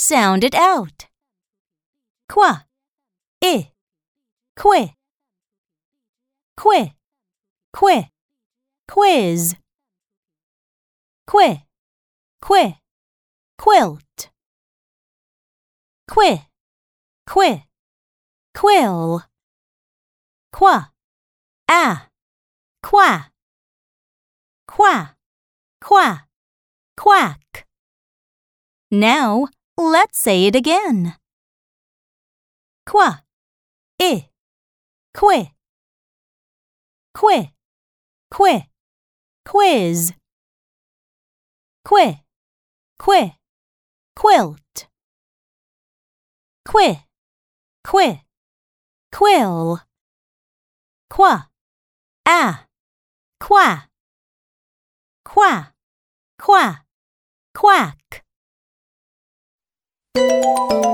Sound it out. Qua, i, qui, qui, qui, quiz, qui, qui, quilt, qui, qui, quill, qua, a, qua, qua, qua, quack. Now, let's say it again. Qua, i, qui, qui, qui, quiz, qui, qui, quilt, qui, qui, quill, qua, a, qua, qua, qua, quack you.